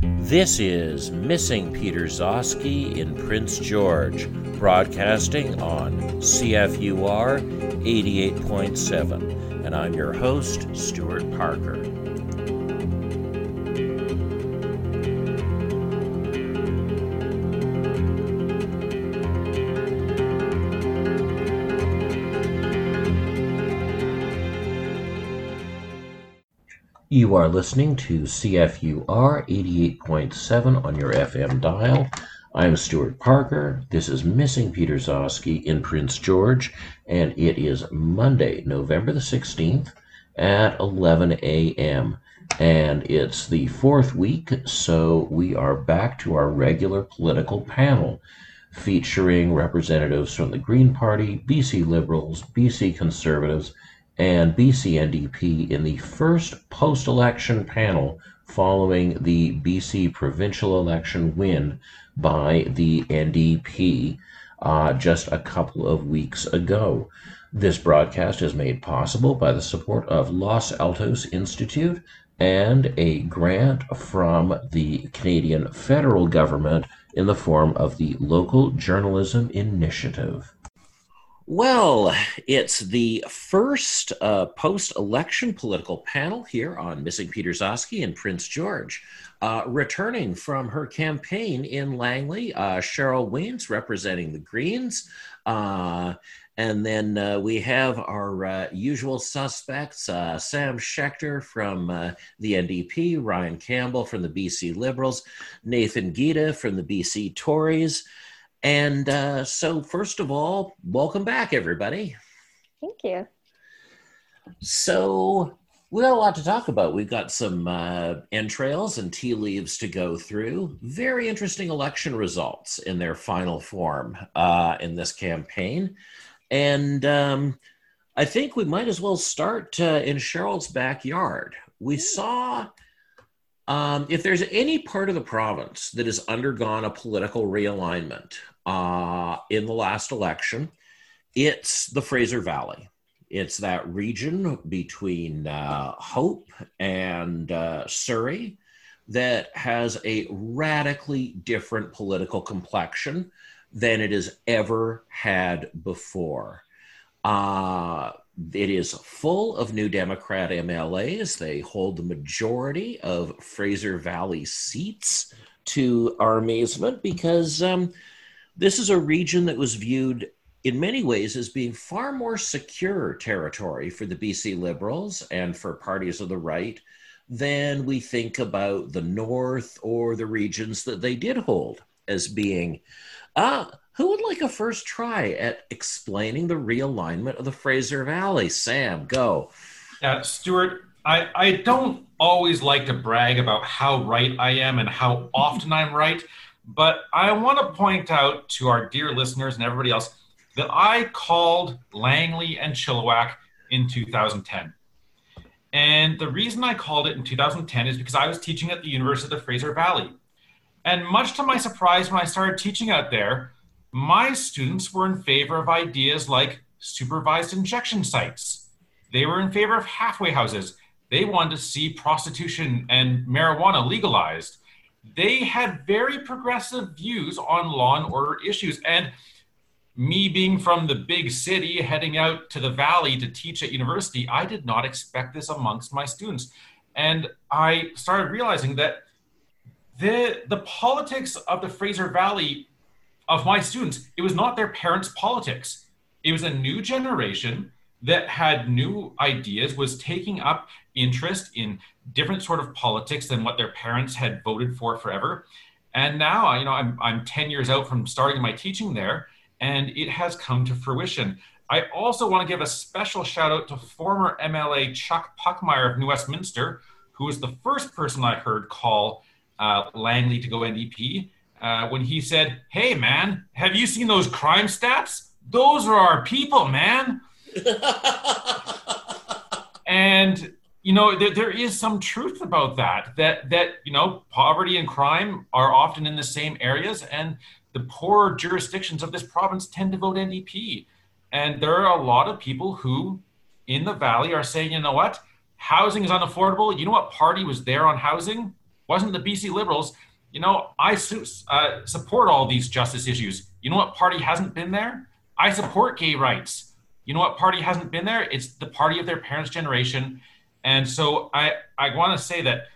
This is Missing Peter Zosky in Prince George, broadcasting on CFUR 88.7. And I'm your host, Stuart Parker. Are listening to CFUR 88.7 on your FM dial. I'm Stuart Parker. This is Missing Peter Zosky in Prince George, and it is Monday, November the 16th at 11 a.m. And it's the fourth week, so we are back to our regular political panel featuring representatives from the Green Party, BC Liberals, BC Conservatives, and BC-NDP in the first post-election panel following the BC provincial election win by the NDP uh, just a couple of weeks ago. This broadcast is made possible by the support of Los Altos Institute and a grant from the Canadian federal government in the form of the Local Journalism Initiative. Well, it's the first uh, post election political panel here on Missing Peter Zosky and Prince George. Uh, returning from her campaign in Langley, uh, Cheryl Wiens representing the Greens. Uh, and then uh, we have our uh, usual suspects Sam Schechter from the NDP, Ryan Campbell from the BC Liberals, Nathan Gita from the BC Tories. And uh, so, first of all, welcome back, everybody. Thank you. So, we got a lot to talk about. We've got some uh, entrails and tea leaves to go through. Very interesting election results in their final form uh, in this campaign. And um, I think we might as well start uh, in Cheryl's backyard. We hmm. saw um, if there's any part of the province that has undergone a political realignment uh, in the last election, it's the Fraser Valley. It's that region between uh, Hope and uh, Surrey that has a radically different political complexion than it has ever had before. Uh, it is full of New Democrat MLAs. They hold the majority of Fraser Valley seats to our amazement because um, this is a region that was viewed in many ways as being far more secure territory for the BC Liberals and for parties of the right than we think about the North or the regions that they did hold as being. Uh, who would like a first try at explaining the realignment of the Fraser Valley? Sam, go. Yeah, Stuart, I, I don't always like to brag about how right I am and how often I'm right, but I want to point out to our dear listeners and everybody else that I called Langley and Chilliwack in 2010. And the reason I called it in 2010 is because I was teaching at the University of the Fraser Valley. And much to my surprise, when I started teaching out there, my students were in favor of ideas like supervised injection sites. They were in favor of halfway houses. They wanted to see prostitution and marijuana legalized. They had very progressive views on law and order issues. And me being from the big city, heading out to the valley to teach at university, I did not expect this amongst my students. And I started realizing that the, the politics of the Fraser Valley of my students, it was not their parents' politics. It was a new generation that had new ideas, was taking up interest in different sort of politics than what their parents had voted for forever. And now, you know, I'm, I'm 10 years out from starting my teaching there, and it has come to fruition. I also want to give a special shout out to former MLA Chuck Puchmayr of New Westminster, who was the first person I heard call uh, Langley to go NDP uh, when he said, Hey, man, have you seen those crime stats? Those are our people, man. and you know there, there is some truth about that that that you know poverty and crime are often in the same areas and the poorer jurisdictions of this province tend to vote ndp and there are a lot of people who in the valley are saying you know what housing is unaffordable you know what party was there on housing wasn't the BC Liberals. You know, I su- uh, support all these justice issues. You know what party hasn't been there? I support gay rights. You know what party hasn't been there? It's the party of their parents' generation. And so I, I want to say that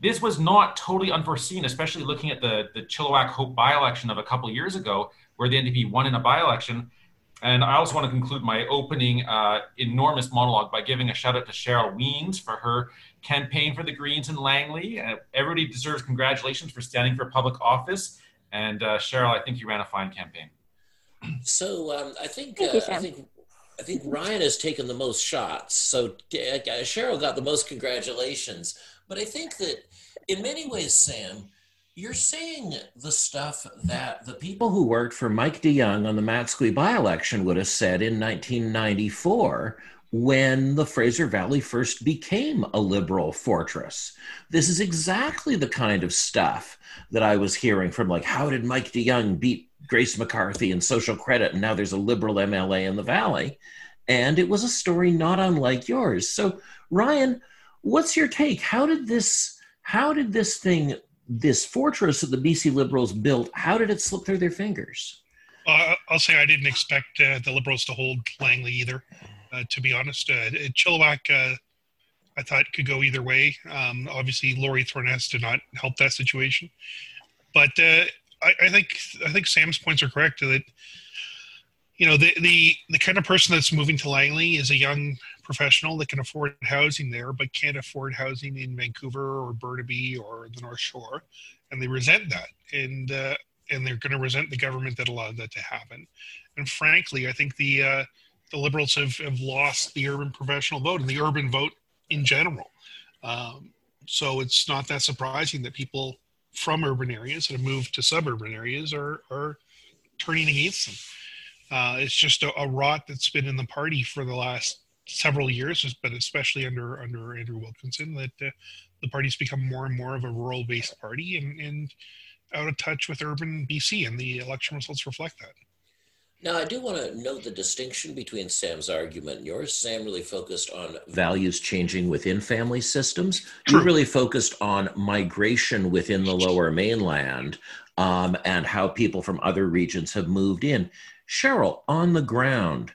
this was not totally unforeseen, especially looking at the, the Chilliwack Hope by election of a couple of years ago, where the NDP won in a by election. And I also want to conclude my opening uh, enormous monologue by giving a shout out to Cheryl Wiens for her campaign for the Greens in Langley. Uh, everybody deserves congratulations for standing for public office. And uh, Cheryl, I think you ran a fine campaign. So um, I think uh, I think I think Ryan has taken the most shots. So uh, Cheryl got the most congratulations. But I think that in many ways, Sam, you're saying the stuff that the people who worked for Mike de Jong on the Matsqui by election would have said in 1994 when the Fraser Valley first became a liberal fortress. This is exactly the kind of stuff that I was hearing from, like, how did Mike de Jong beat Grace McCarthy and social credit? And now there's a liberal MLA in the Valley. And it was a story not unlike yours. So, Ryan, what's your take? How did this, how did this thing this fortress that the BC Liberals built, how did it slip through their fingers? Uh, I'll say I didn't expect uh, the Liberals to hold Langley either. Uh, to be honest, uh, Chilliwack, uh, I thought could go either way. Um, obviously, Laurie Throness did not help that situation, but uh, I, I, think I think Sam's points are correct that you know the the the kind of person that's moving to Langley is a young professional that can afford housing there but can't afford housing in Vancouver or Burnaby or the North Shore. And they resent that. And uh, and they're going to resent the government that allowed that to happen. And frankly I think the uh, the liberals have, have lost the urban professional vote and the urban vote in general um, so it's not that surprising that people from urban areas that have moved to suburban areas are are turning against them uh, it's just a, a, rot that's been in the party for the last several years, but especially under under Andrew Wilkinson, that uh, the party's become more and more of a rural-based party and, and out of touch with urban BC, and the election results reflect that. Now, I do want to note the distinction between Sam's argument and yours. Sam really focused on values changing within family systems. True. You really focused on migration within the lower mainland um, and how people from other regions have moved in. Cheryl, on the ground,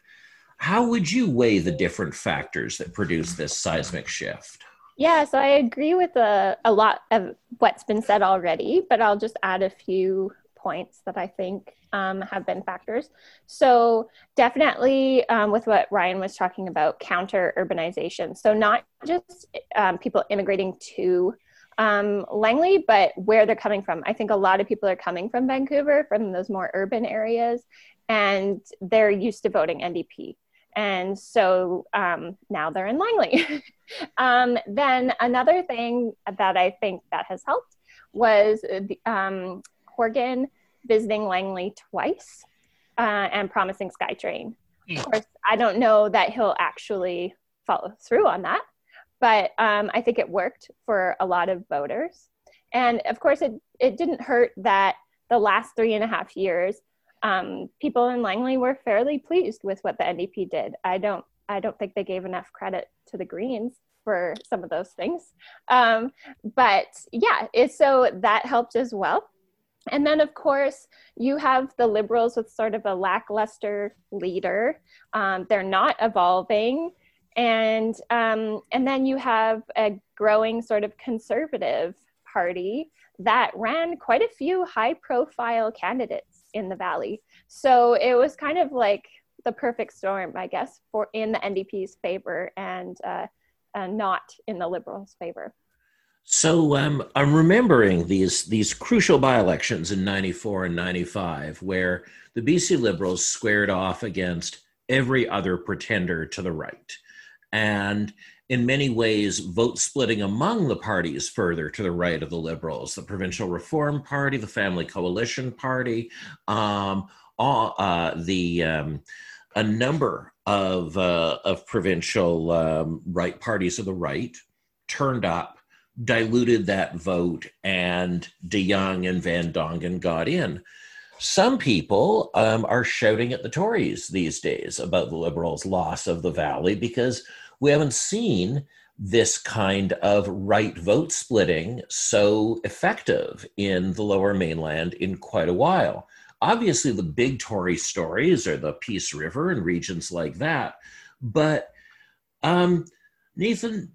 how would you weigh the different factors that produce this seismic shift? Yeah, so I agree with a, a lot of what's been said already, but I'll just add a few points that I think um, have been factors. So, definitely um, with what Ryan was talking about, counter urbanization. So, not just um, people immigrating to um, Langley, but where they're coming from. I think a lot of people are coming from Vancouver, from those more urban areas, and they're used to voting NDP. And so um, now they're in Langley. um, then another thing that I think that has helped was the, Horgan visiting Langley twice uh, and promising SkyTrain. Mm. Of course, I don't know that he'll actually follow through on that, but um, I think it worked for a lot of voters. And of course, it, it didn't hurt that the last three and a half years, um, people in Langley were fairly pleased with what the NDP did. I don't I don't think they gave enough credit to the Greens for some of those things. Um, but yeah, it, so that helped as well. And then, of course, you have the Liberals with sort of a lackluster leader. Um, they're not evolving. And, um, and then you have a growing sort of conservative party that ran quite a few high profile candidates in the valley. So it was kind of like the perfect storm, I guess, for in the NDP's favor and uh, uh, not in the Liberals' favor. So um, I'm remembering these these crucial by-elections in '94 and '95, where the BC Liberals squared off against every other pretender to the right, and in many ways vote splitting among the parties further to the right of the Liberals, the Provincial Reform Party, the Family Coalition Party, um, all, uh, the um, a number of uh, of provincial um, right parties of the right turned up, diluted that vote, and De DeYoung and Van Dongen got in. Some people um, are shouting at the Tories these days about the Liberals' loss of the Valley because we haven't seen this kind of right vote splitting so effective in the lower mainland in quite a while. Obviously, the big Tory stories are the Peace River and regions like that. But um, Nathan,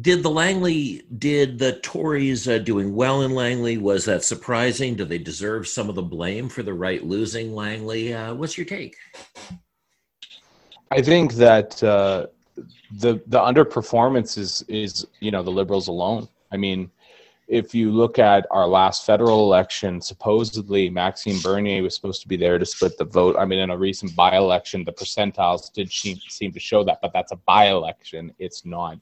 did the Langley, did the Tories uh, doing well in Langley? Was that surprising? Do they deserve some of the blame for the right losing Langley? Uh, what's your take? I think that uh, the the underperformance is is you know the liberals alone. I mean, if you look at our last federal election, supposedly Maxime Bernier was supposed to be there to split the vote. I mean, in a recent by-election, the percentiles did seem, seem to show that, but that's a by-election. It's not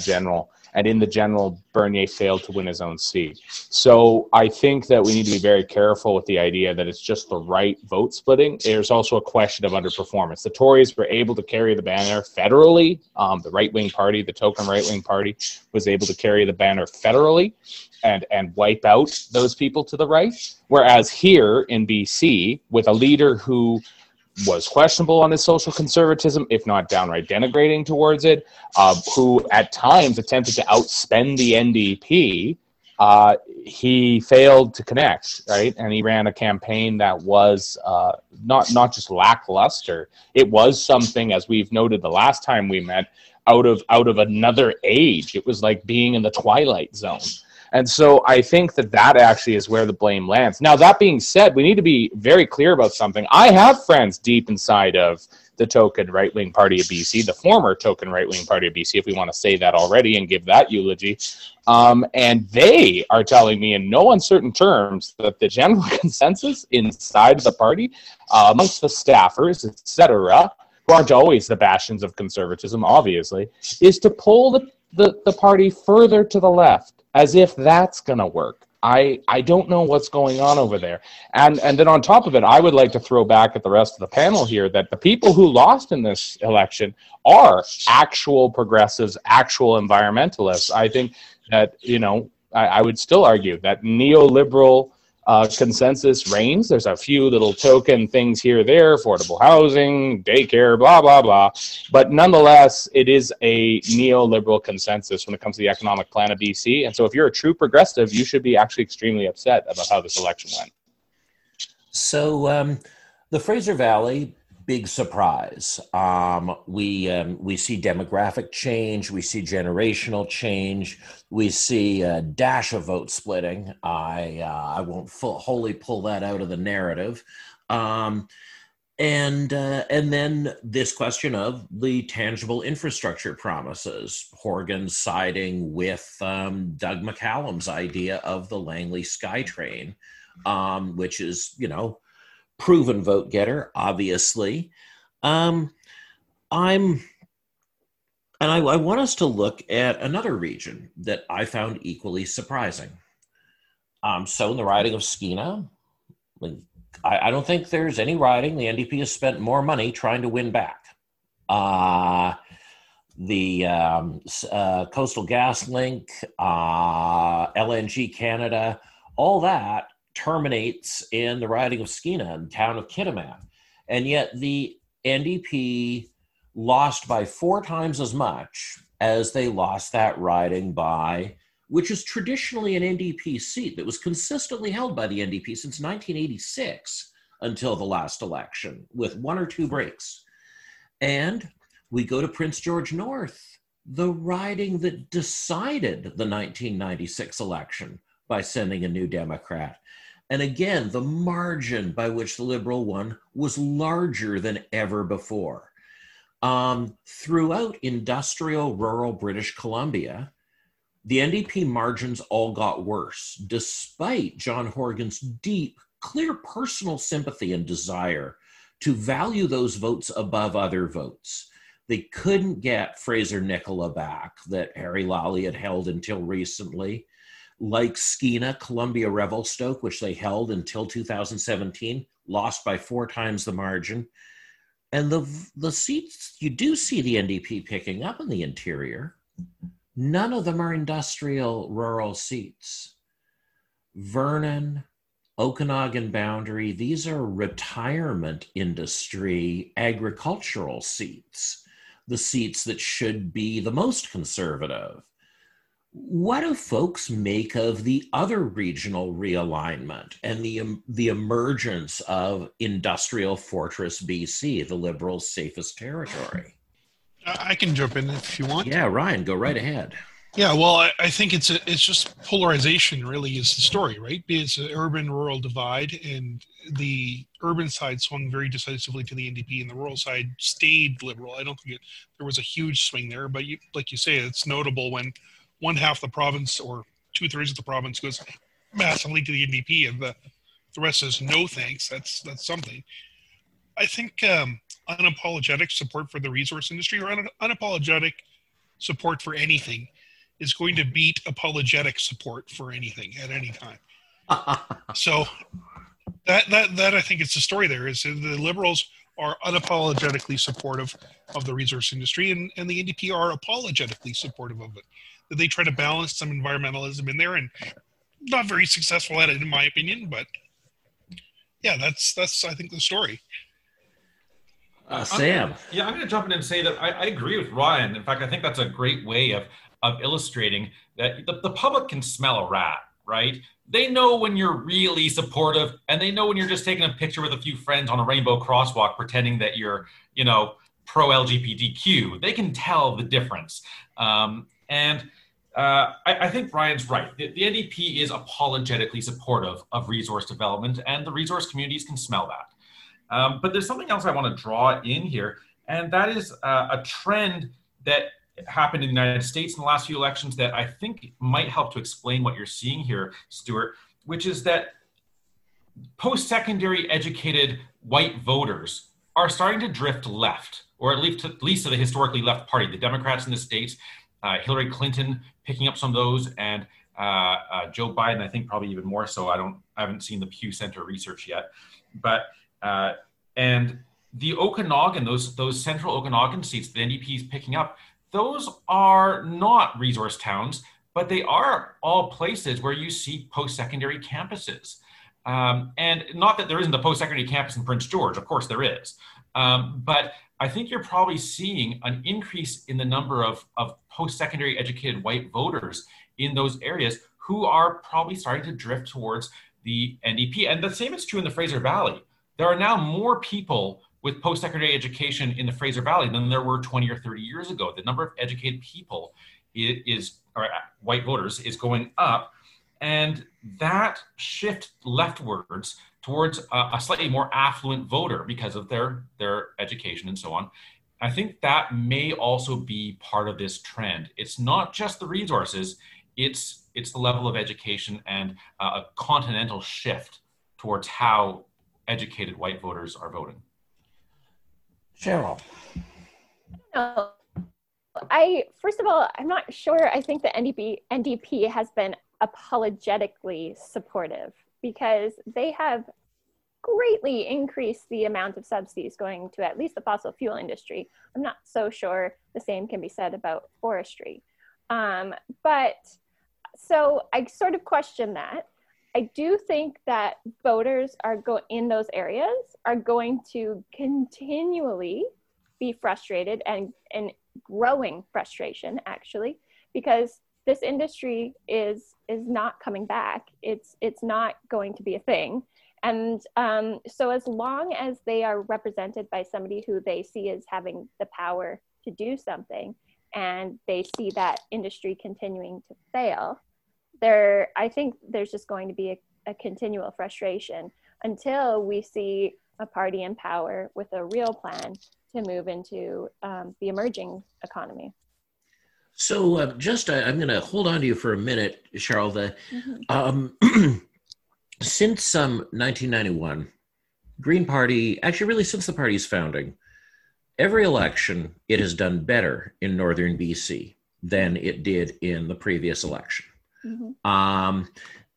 general and in the general, Bernier failed to win his own seat. So I think that we need to be very careful with the idea that it's just the right vote splitting. There's also a question of underperformance. The Tories were able to carry the banner federally. Um, the right wing party, the token right wing party, was able to carry the banner federally and and wipe out those people to the right. Whereas here in BC, with a leader who was questionable on his social conservatism, if not downright denigrating towards it, uh, who at times attempted to outspend the NDP. Uh, he failed to connect, right? And he ran a campaign that was uh, not not just lackluster. It was something, as we've noted the last time we met, out of out of another age. It was like being in the twilight zone. And so I think that that actually is where the blame lands. Now, that being said, we need to be very clear about something. I have friends deep inside of the token right wing party of BC, the former token right wing party of BC, if we want to say that already and give that eulogy. Um, and they are telling me in no uncertain terms that the general consensus inside the party, uh, amongst the staffers, etc., who aren't always the bastions of conservatism, obviously, is to pull the, the, the party further to the left as if that's going to work. I, I don't know what's going on over there. And and then on top of it, I would like to throw back at the rest of the panel here that the people who lost in this election are actual progressives, actual environmentalists. I think that, you know, I, I would still argue that neoliberal uh, consensus reigns. There's a few little token things here, there, affordable housing, daycare, blah, blah, blah. But nonetheless, it is a neoliberal consensus when it comes to the economic plan of BC. And so if you're a true progressive, you should be actually extremely upset about how this election went. So um, the Fraser Valley big surprise. Um, we um, we see demographic change, we see generational change, we see a dash of vote splitting. I uh, I won't full, wholly pull that out of the narrative. Um, and uh, and then this question of the tangible infrastructure promises. Horgan siding with um, Doug McCallum's idea of the Langley SkyTrain, um, which is you know proven vote getter, obviously. Um, I'm, and I, I, want us to look at another region that I found equally surprising. Um, so, in the riding of Skeena, I, I, don't think there's any riding the NDP has spent more money trying to win back. Uh, the um, uh, Coastal Gas Link, uh, LNG Canada, all that terminates in the riding of Skeena in the town of Kitimat. And yet the NDP lost by four times as much as they lost that riding by, which is traditionally an NDP seat that was consistently held by the NDP since 1986 until the last election, with one or two breaks. And we go to Prince George North, the riding that decided the 1996 election by sending a new Democrat. And again, the margin by which the Liberal won was larger than ever before. Um, throughout industrial rural British Columbia, the NDP margins all got worse, despite John Horgan's deep, clear personal sympathy and desire to value those votes above other votes. They couldn't get Fraser Nicola back that Harry Lali had held until recently like Skeena, Columbia Revelstoke, which they held until 2017, lost by four times the margin. And the, the seats you do see the NDP picking up in the interior, none of them are industrial rural seats. Vernon, Okanagan boundary, these are retirement industry agricultural seats. the seats that should be the most conservative. What do folks make of the other regional realignment and the, um, the emergence of industrial fortress BC, the Liberals' safest territory? I can jump in if you want. Yeah, Ryan, go right ahead. Yeah, well, I, I think it's a, it's just polarization. Really, is the story, right? It's an urban-rural divide, and the urban side swung very decisively to the NDP, and the rural side stayed liberal. I don't think it, there was a huge swing there, but you, like you say, it's notable when one half the province or two thirds of the province goes massively to the NDP, and the the rest says no thanks. That's that's something. I think um, unapologetic support for the resource industry or un- unapologetic support for anything is going to beat apologetic support for anything at any time. so that that that I think it's the story there is the liberals are unapologetically supportive of the resource industry and, and the NDP are apologetically supportive of it. That they try to balance some environmentalism in there and not very successful at it in my opinion, but yeah, that's that's I think the story. Uh, Sam. I'm, yeah, I'm going to jump in and say that I, I, agree with Ryan. In fact, I think that's a great way of of illustrating that the, the public can smell a rat, right? They know when you're really supportive, and they know when you're just taking a picture with a few friends on a rainbow crosswalk, pretending that you're, you know, pro LGBTQ. They can tell the difference. Um, and uh, I, I, think Ryan's right. The, the, NDP is apologetically supportive of resource development, and the resource communities can smell that. Um, but there's something else I want to draw in here, and that is uh, a trend that happened in the United States in the last few elections that I think might help to explain what you're seeing here, Stuart, which is that post secondary educated white voters are starting to drift left, or at least, to, at least to the historically left party. The Democrats in the States, Hillary Clinton picking up some of those, and uh, uh, Joe Biden, I think probably even more so. I don't, I haven't seen the Pew Center research yet, but uh, and the Okanagan, those those central Okanagan seats, the NDP is picking up. Those are not resource towns, but they are all places where you see post-secondary campuses. Um, and not that there isn't a post-secondary campus in Prince George, of course there is. Um, but I think you're probably seeing an increase in the number of, of post-secondary educated white voters in those areas who are probably starting to drift towards the NDP. And the same is true in the Fraser Valley. There are now more people with post-secondary education in the Fraser Valley than there were 20 or 30 years ago. The number of educated people is, or uh, white voters, is going up, and that shift leftwards towards a, a slightly more affluent voter because of their their education and so on. I think that may also be part of this trend. It's not just the resources; it's it's the level of education and uh, a continental shift towards how educated white voters are voting. Cheryl. No, I first of all, I'm not sure. I think the NDP NDP has been apologetically supportive because they have greatly increase the amount of subsidies going to at least the fossil fuel industry. I'm not so sure the same can be said about forestry. Um, but so I sort of question that. I do think that voters are go in those areas are going to continually be frustrated and and growing frustration actually because this industry is is not coming back. It's it's not going to be a thing. And um, so as long as they are represented by somebody who they see as having the power to do something and they see that industry continuing to fail, there i think there's just going to be a, a continual frustration until we see a party in power with a real plan to move into um, the emerging economy so uh, just uh, i'm going to hold on to you for a minute cheryl the, mm-hmm. um, since um, 1991 green party actually really since the party's founding every election it has done better in northern bc than it did in the previous election Mm-hmm. Um,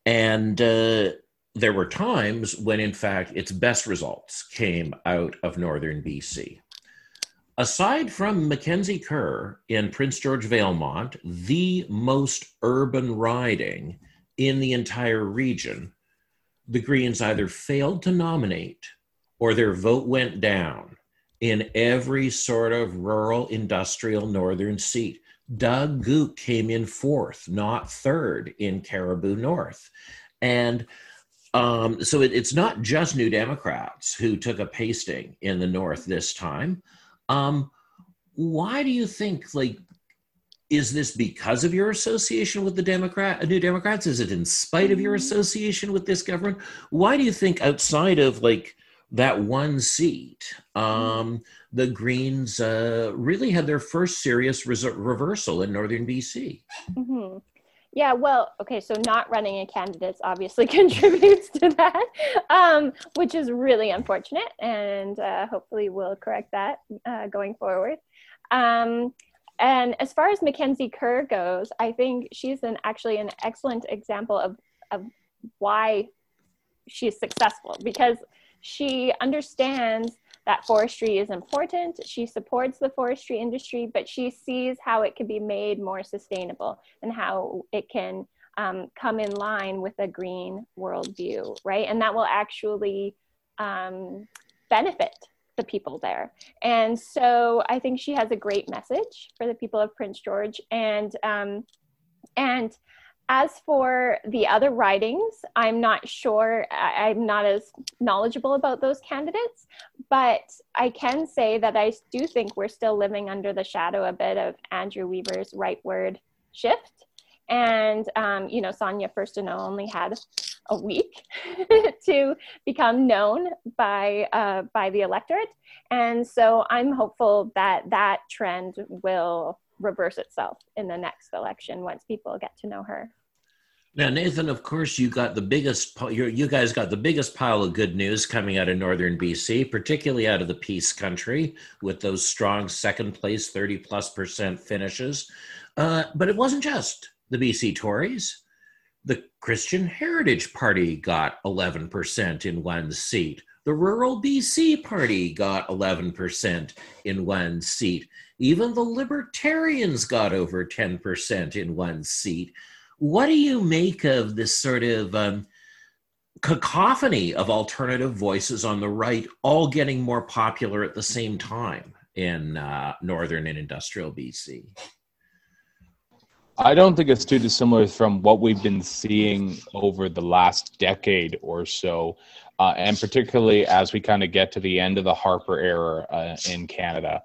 and uh, there were times when, in fact, its best results came out of northern BC. Aside from Mackenzie Kerr in Prince George Valemount, the most urban riding in the entire region, the Greens either failed to nominate or their vote went down in every sort of rural industrial northern seat. Doug Goot came in fourth, not third, in Cariboo North. And um, so it, it's not just New Democrats who took a pasting in the North this time. Um, why do you think, like, is this because of your association with the Democrat, New Democrats? Is it in spite of your mm-hmm. association with this government? Why do you think, outside of like that one seat, mm-hmm. um, the Greens uh, really had their first serious res- reversal in northern BC? Mm-hmm. Yeah, well, okay, so not running a candidate obviously contributes to that, um, which is really unfortunate, and uh, hopefully we'll correct that uh, going forward. Um, and as far as Mackenzie Kerr goes, I think she's an actually an excellent example of, of why she's successful because she understands that forestry is important. She supports the forestry industry, but she sees how it can be made more sustainable and how it can um, come in line with a green worldview, right? And that will actually um, benefit the people there. And so I think she has a great message for the people of Prince George. And um, and as for the other writings, I'm not sure. I, I'm not as knowledgeable about those candidates, but I can say that I do think we're still living under the shadow a bit of Andrew Weaver's rightward shift. And, um, you know, Sonia Furstenau only had a week to become known by, uh, by the electorate. And so I'm hopeful that that trend will reverse itself in the next election once people get to know her. Now, Nathan, of course, you got the biggest, you guys got the biggest pile of good news coming out of northern BC, particularly out of the Peace Country, with those strong second place, 30 plus percent finishes. Uh, but it wasn't just the BC Tories. The Christian Heritage Party got 11% in one seat. The Rural BC Party got 11% in one seat. Even the Libertarians got over 10% in one seat. What do you make of this sort of um, cacophony of alternative voices on the right, all getting more popular at the same time in uh, northern and industrial BC? I don't think it's too dissimilar from what we've been seeing over the last decade or so, uh, and particularly as we kind of get to the end of the Harper era uh, in Canada.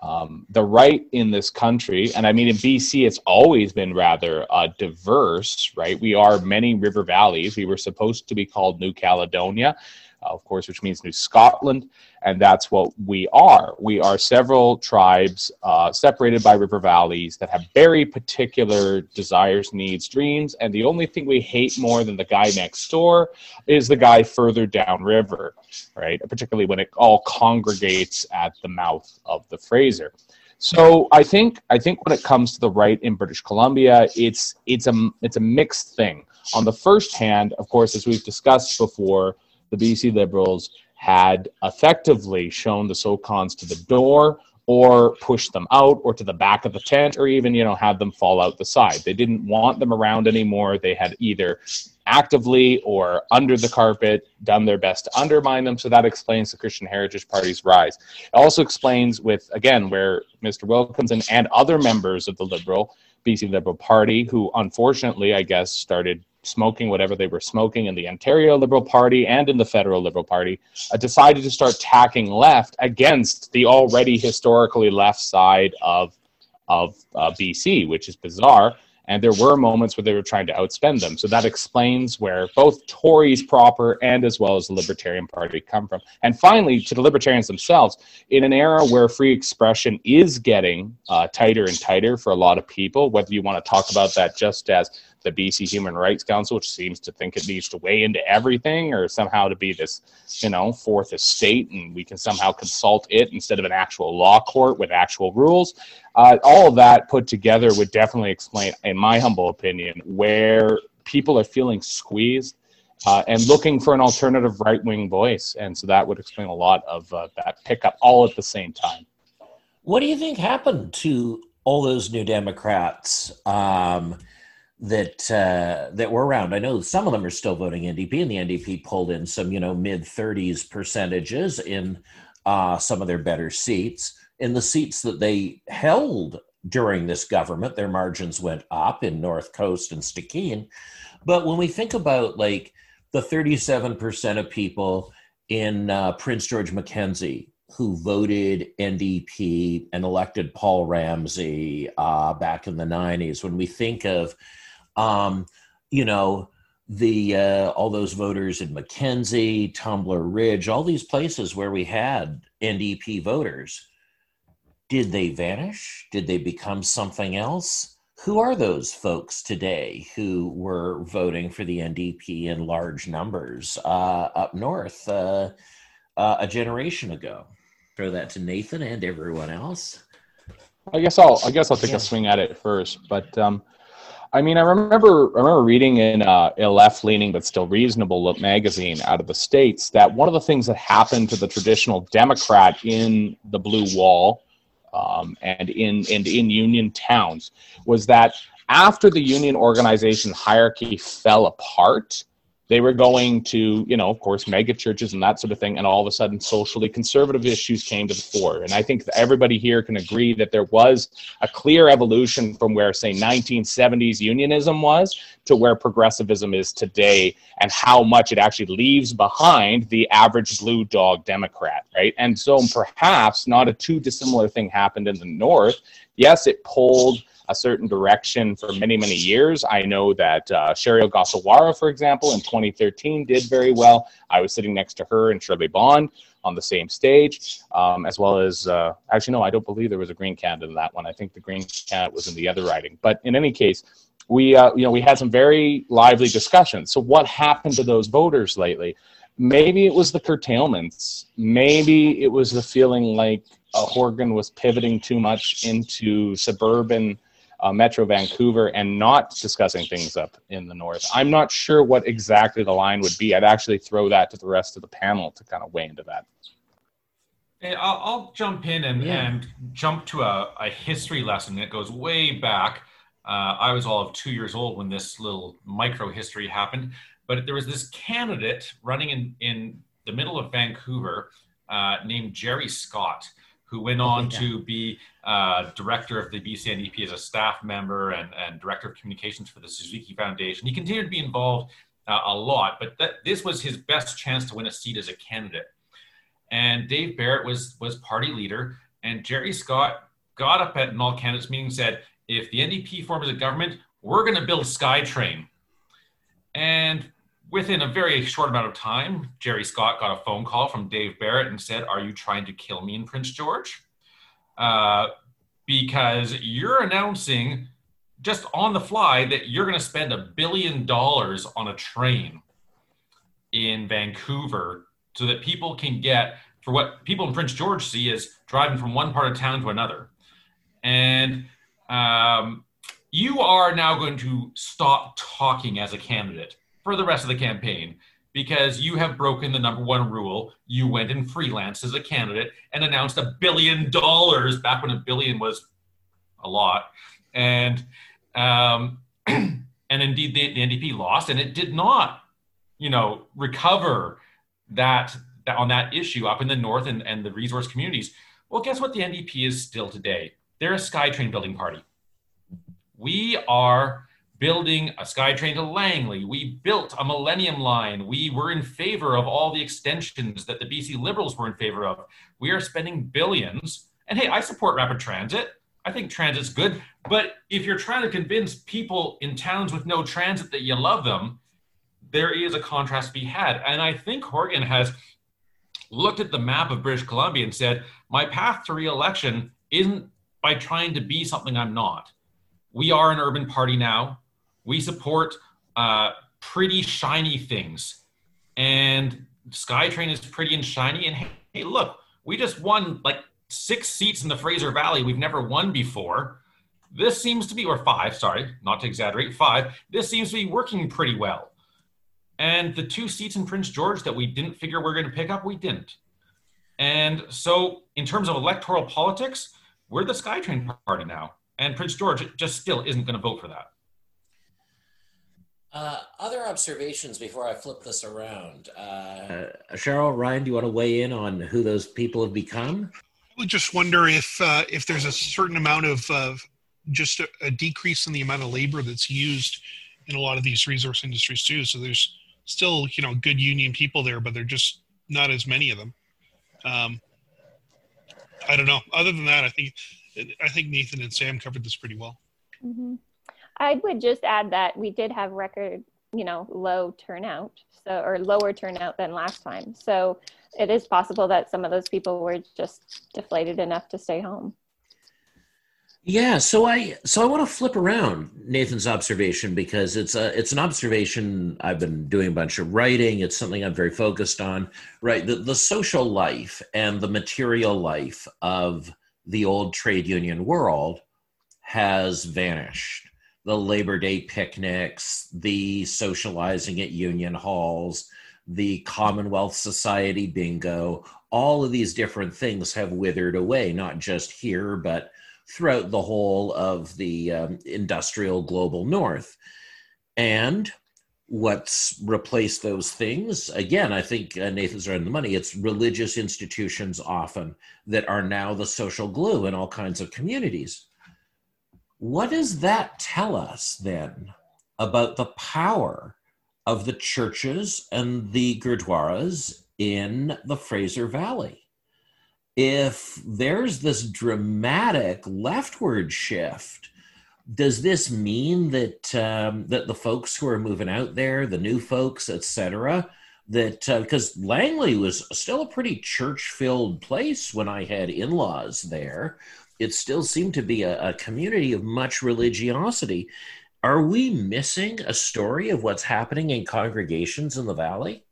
Um, the right in this country, and I mean in BC, it's always been rather uh, diverse, right? We are many river valleys. We were supposed to be called New Caledonia, of course, which means New Scotland, and that's what we are. We are several tribes uh, separated by river valleys that have very particular desires, needs, dreams, and the only thing we hate more than the guy next door is the guy further downriver, right? Particularly when it all congregates at the mouth of the Fraser. So I think I think when it comes to the right in British Columbia, it's it's a it's a mixed thing. On the first hand, of course, as we've discussed before, the BC Liberals had effectively shown the SOCONs to the door or pushed them out or to the back of the tent or even you know had them fall out the side. They didn't want them around anymore. They had either actively or under the carpet done their best to undermine them. So that explains the christian heritage party's rise. It also explains with again where mr wilkinson and other members of the liberal bc liberal party who unfortunately i guess started smoking whatever they were smoking in the Ontario Liberal Party and in the Federal Liberal Party, uh, decided to start tacking left against the already historically left side of of uh, BC, which is bizarre. And there were moments where they were trying to outspend them. So that explains where both Tories proper and as well as the Libertarian Party come from. And finally, to the Libertarians themselves, in an era where free expression is getting uh, tighter and tighter for a lot of people, whether you want to talk about that just as the BC Human Rights Council, which seems to think it needs to weigh into everything or somehow to be this, you know, fourth estate and we can somehow consult it instead of an actual law court with actual rules. Uh, all of that put together would definitely explain, in my humble opinion, where people are feeling squeezed uh, and looking for an alternative right wing voice. And so that would explain a lot of uh, that pickup all at the same time. What do you think happened to all those new Democrats? Um, that uh, that were around. I know some of them are still voting NDP, and the NDP pulled in some, you know, mid 30s percentages in uh, some of their better seats. In the seats that they held during this government, their margins went up in North Coast and Stikine. But when we think about like the 37% of people in uh, Prince George Mackenzie who voted NDP and elected Paul Ramsey uh, back in the 90s, when we think of, um, you know, the uh, all those voters in Mackenzie, Tumbler Ridge, all these places where we had NDP voters, did they vanish? Did they become something else? Who are those folks today who were voting for the NDP in large numbers uh, up north uh, uh, a generation ago? Throw that to Nathan and everyone else. I guess I'll I guess I'll take yeah. a swing at it first, but um, I mean, I remember I remember reading in uh, a left-leaning but still reasonable magazine out of the states that one of the things that happened to the traditional Democrat in the blue wall um, and in and in union towns was that after the union organization hierarchy fell apart, they were going to, you know, of course, mega churches and that sort of thing. And all of a sudden, socially conservative issues came to the fore. And I think everybody here can agree that there was a clear evolution from where, say, 1970s unionism was to where progressivism is today and how much it actually leaves behind the average blue dog Democrat, right? And so perhaps not a too dissimilar thing happened in the North. Yes, it pulled a certain direction for many, many years. I know that uh, Sheryl Ogasawara, for example, in 2013 did very well. I was sitting next to her and Shirley Bond on the same stage, um, as well as, uh, actually, no, I don't believe there was a Green cat in that one. I think the Green cat was in the other riding. But in any case, we, uh, you know, we had some very lively discussions. So what happened to those voters lately? Maybe it was the curtailments. Maybe it was the feeling like uh, Horgan was pivoting too much into suburban uh, Metro Vancouver and not discussing things up in the north. I'm not sure what exactly the line would be. I'd actually throw that to the rest of the panel to kind of weigh into that. Hey, I'll, I'll, jump in and, yeah. and jump to a, a, history lesson that goes way back. Uh, I was all of two years old when this little micro history happened, but there was this candidate running in, in the middle of Vancouver uh, named Gerry Scott who went on yeah. to be uh, director of the BCNDP as a staff member and, and director of communications for the Suzuki Foundation. He continued to be involved uh, a lot, but that, this was his best chance to win a seat as a candidate. And Dave Barrett was was party leader, and Gerry Scott got up at an all candidates meeting and said, "If the NDP forms a government, we're going to build SkyTrain." And within a very short amount of time, Gerry Scott got a phone call from Dave Barrett and said, Are you trying to kill me in Prince George? Uh, because you're announcing just on the fly that you're going to spend a billion dollars on a train in Vancouver so that people can get for what people in Prince George see as driving from one part of town to another. And um, you are now going to stop talking as a candidate for the rest of the campaign because you have broken the number one rule. You went and freelanced as a candidate and announced a billion dollars back when a billion was a lot. And um, and indeed the, the NDP lost and it did not, you know, recover that, that on that issue up in the north and, and the resource communities. Well, guess what the NDP is still today? They're a SkyTrain building party. We are building a SkyTrain to Langley. We built a Millennium Line. We were in favor of all the extensions that the BC Liberals were in favor of. We are spending billions. And hey, I support rapid transit. I think transit's good. But if you're trying to convince people in towns with no transit that you love them, there is a contrast to be had. And I think Horgan has looked at the map of British Columbia and said, my path to reelection isn't by trying to be something I'm not. We are an urban party now. We support uh, pretty shiny things. And SkyTrain is pretty and shiny. And hey, hey, look, we just won like six seats in the Fraser Valley we've never won before. This seems to be, or five, sorry, not to exaggerate, five. This seems to be working pretty well. And the two seats in Prince George that we didn't figure we we're going to pick up, we didn't. And so, in terms of electoral politics, we're the SkyTrain party now. And Prince George just still isn't going to vote for that. Uh, other observations before I flip this around. Uh, Cheryl, Ryan, do you want to weigh in on who those people have become? I would just wonder if uh, if there's a certain amount of uh, just a, a, decrease in the amount of labor that's used in a lot of these resource industries too. So there's still you know good union people there, but they're just not as many of them. Um, I don't know. Other than that, I think I think Nathan and Sam covered this pretty well. Mm-hmm. I would just add that we did have record, you know, low turnout, so or lower turnout than last time. So it is possible that some of those people were just deflated enough to stay home. Yeah, so I so I want to flip around Nathan's observation because it's a it's an observation I've been doing a bunch of writing. It's something I'm very focused on. Right, the the social life and the material life of the old trade union world has vanished the Labor Day picnics, the socializing at union halls, the Commonwealth Society bingo, all of these different things have withered away, not just here, but throughout the whole of the um, industrial global north. And what's replaced those things again i think uh, nathan's on the money it's religious institutions often that are now the social glue in all kinds of communities what does that tell us then about the power of the churches and the gurdwaras in the Fraser Valley? If there's this dramatic leftward shift, does this mean that um, that the folks who are moving out there, the new folks, etc., that because uh, Langley was still a pretty church-filled place when I had in-laws there, it still seemed to be a, a community of much religiosity. Are we missing a story of what's happening in congregations in the valley?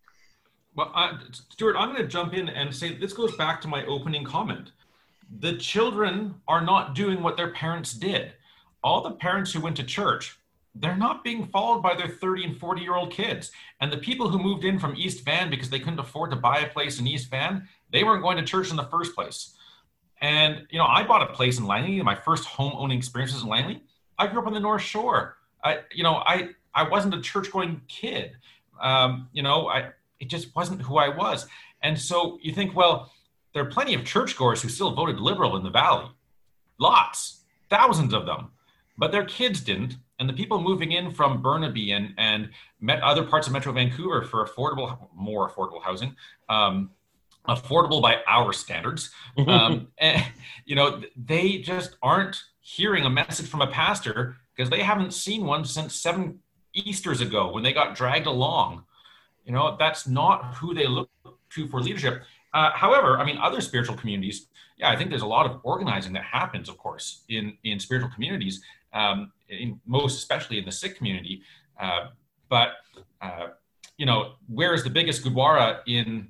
Well, uh, Stuart, I'm going to jump in and say this goes back to my opening comment. The children are not doing what their parents did. All the parents who went to church, they're not being followed by their 30 and 40 year old kids. And the people who moved in from East Van because they couldn't afford to buy a place in East Van, they weren't going to church in the first place. And you know, I bought a place in Langley. My first home owning experiences in Langley. I grew up on the North Shore. I, you know, I I wasn't a church going kid. Um, you know, I it just wasn't who I was. And so you think, well, there are plenty of churchgoers who still voted liberal in the valley. Lots, thousands of them. But their kids didn't. And the people moving in from Burnaby and, and met other parts of Metro Vancouver for affordable, more affordable housing, um, affordable by our standards. Um, and, you know, they just aren't hearing a message from a pastor because they haven't seen one since seven Easters ago when they got dragged along. You know, that's not who they look to for leadership. Uh, however, I mean, other spiritual communities, yeah, I think there's a lot of organizing that happens, of course, in in spiritual communities, um, in most especially in the Sikh community. Uh, but uh, you know, where is the biggest gurdwara in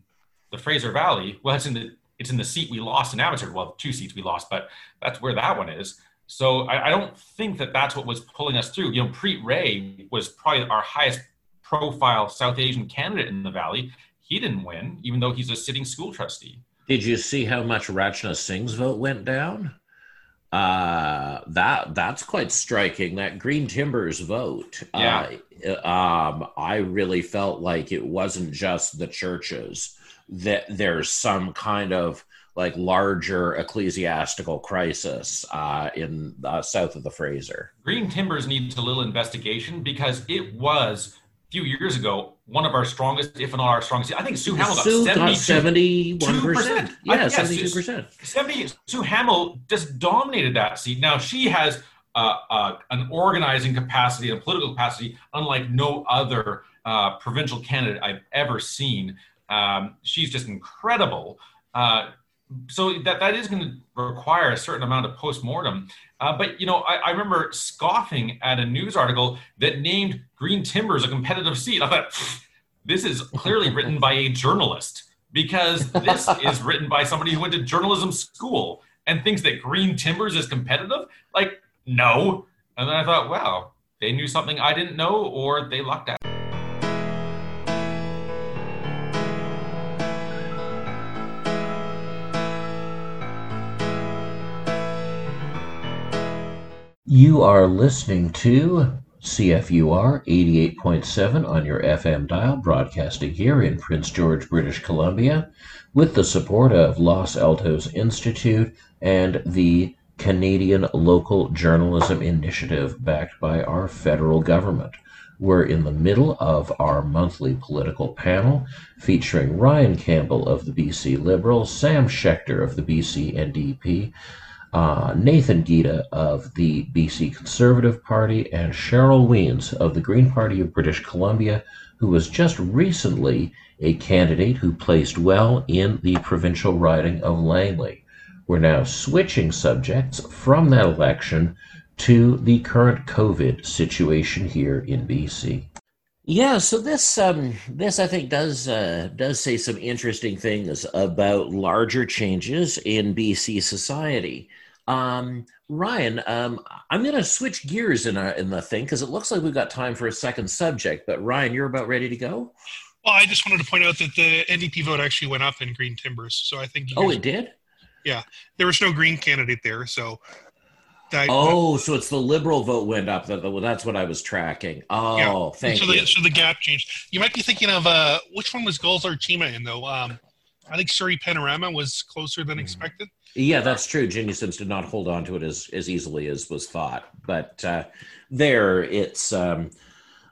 the Fraser Valley, well, it's in the it's in the seat we lost in Abbotsford. Well, two seats we lost, but that's where that one is. So I, I don't think that that's what was pulling us through. You know, Preet Rai was probably our highest profile South Asian candidate in the Valley. He didn't win, even though he's a sitting school trustee. Did you see how much Rachna Singh's vote went down? Uh, that that's quite striking. That Green Timbers vote. Yeah. Uh, um, I really felt like it wasn't just the churches that there's some kind of like larger ecclesiastical crisis uh, in uh, south of the Fraser. Green Timbers needs a little investigation because it was a few years ago one of our strongest, if not our strongest. I think Sue Hammell Sue got seventy-one percent. Yeah, seventy-two percent. Seventy. Sue Hammell just dominated that seat. Now she has uh, uh, an organizing capacity and political capacity unlike no other uh, provincial candidate I've ever seen. Um, she's just incredible. Uh, so that that is going to require a certain amount of postmortem. Uh, but you know, I, I, remember scoffing at a news article that named Green Timbers a competitive seat. I thought this is clearly written by a journalist because this is written by somebody who went to journalism school and thinks that Green Timbers is competitive. Like, no. And then I thought, wow, they knew something I didn't know, or they lucked out. You are listening to CFUR 88.7 on your FM dial, broadcasting here in Prince George, British Columbia, with the support of Los Altos Institute and the Canadian Local Journalism Initiative, backed by our federal government. We're in the middle of our monthly political panel featuring Ryan Campbell of the BC Liberals, Sam Schechter of the BC NDP, uh, Nathan Giede of the BC Conservative Party, and Cheryl Wiens of the Green Party of British Columbia, who was just recently a candidate who placed well in the provincial riding of Langley. We're now switching subjects from that election to the current COVID situation here in BC. Yeah, so this um, this I think does uh, does say some interesting things about larger changes in BC society. Um, Ryan, um, I'm going to switch gears in, our, in the thing because it looks like we've got time for a second subject. But Ryan, you're about ready to go. Well, I just wanted to point out that the NDP vote actually went up in Green Timbers, so I think. Oh, it did. Yeah, there was no Green candidate there, so. That, oh, so it's the liberal vote went up. That, that's what I was tracking. Oh, yeah. thank so you. The, so the gap changed. You might be thinking of uh, which one was Gulzar Cheema in though. Um, I think Surrey Panorama was closer than mm-hmm. expected. Yeah, that's true. Jinny Sims did not hold on to it as, as easily as was thought. But uh, there, it's um,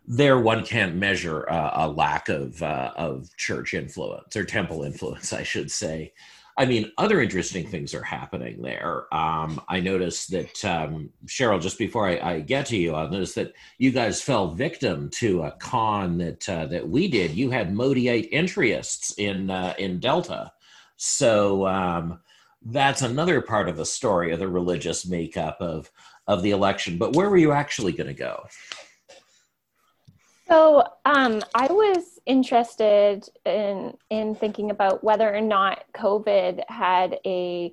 there one can't measure uh, a lack of uh, of church influence or temple influence, I should say. I mean, other interesting things are happening there. Um, I noticed that um, Cheryl, just before I, I, get to you, I noticed that you guys fell victim to a con that uh, that we did. You had Modiate entryists in uh, in Delta, so um, that's another part of the story of the religious makeup of of the election. But where were you actually going to go? So um, I was interested in in thinking about whether or not COVID had a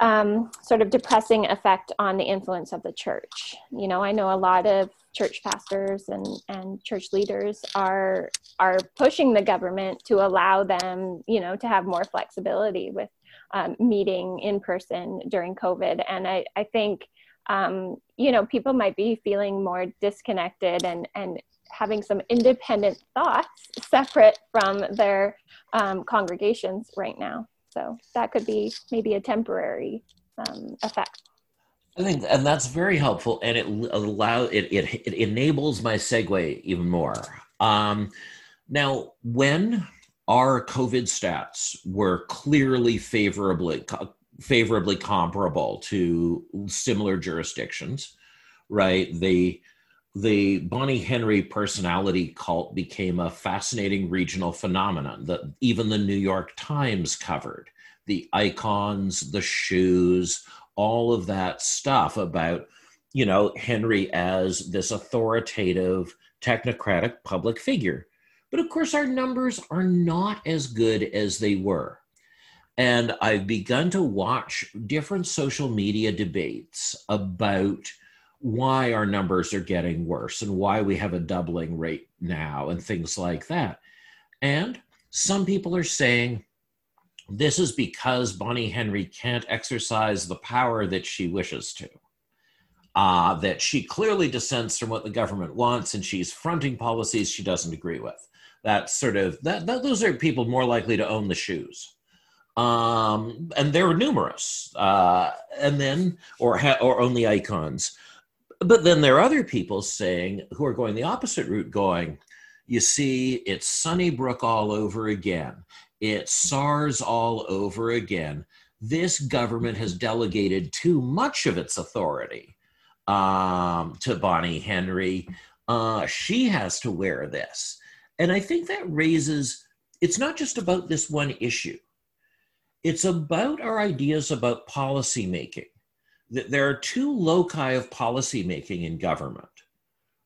um, sort of depressing effect on the influence of the church. You know, I know a lot of church pastors and, and church leaders are are pushing the government to allow them, you know, to have more flexibility with um, meeting in person during COVID. And I, I think um, you know people might be feeling more disconnected and and having some independent thoughts separate from their um, congregations right now. So that could be maybe a temporary um, effect. I think, and that's very helpful, and it allow it, it it enables my segue even more. Um, now, when our COVID stats were clearly favorably favorably comparable to similar jurisdictions, right? The the Bonnie Henry personality cult became a fascinating regional phenomenon that even the New York Times covered. The icons, the shoes, all of that stuff about, you know, Henry as this authoritative, technocratic public figure. But of course, our numbers are not as good as they were. And I've begun to watch different social media debates about why our numbers are getting worse and why we have a doubling rate now and things like that. And some people are saying this is because Bonnie Henry can't exercise the power that she wishes to. Uh, that she clearly dissents from what the government wants and she's fronting policies she doesn't agree with. That sort of that, that those are people more likely to own the shoes um, and there were numerous, uh, and then or ha- or the icons. But then there are other people saying who are going the opposite route, going, you see, it's Sunnybrook all over again. It's SARS all over again. This government has delegated too much of its authority um, to Bonnie Henry. Uh, she has to wear this. And I think that raises, it's not just about this one issue, it's about our ideas about policy making there are two loci of policymaking in government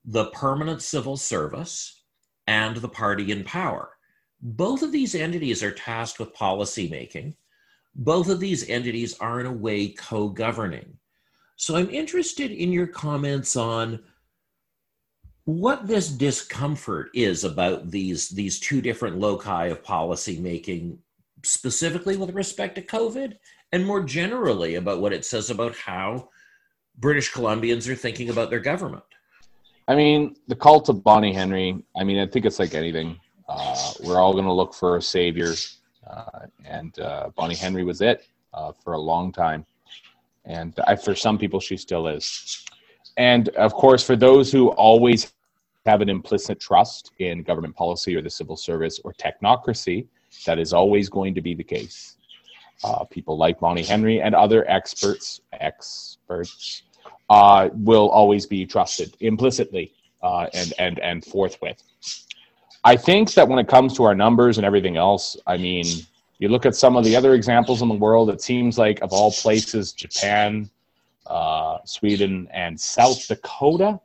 the permanent civil service and the party in power. Both of these entities are tasked with policymaking. Both of these entities are, in a way, co governing. So I'm interested in your comments on what this discomfort is about these, these two different loci of policymaking, specifically with respect to COVID and more generally about what it says about how British Columbians are thinking about their government. I mean, the cult of Bonnie Henry. I mean, I think it's like anything. Uh, we're all going to look for a savior, uh, and uh, Bonnie Henry was it uh, for a long time. And I, for some people, she still is. And of course, for those who always have an implicit trust in government policy or the civil service or technocracy, that is always going to be the case. Uh, people like Bonnie Henry and other experts, experts, uh, will always be trusted implicitly uh, and and and forthwith. I think that when it comes to our numbers and everything else, I mean, you look at some of the other examples in the world. It seems like of all places, Japan, uh, Sweden, and South Dakota,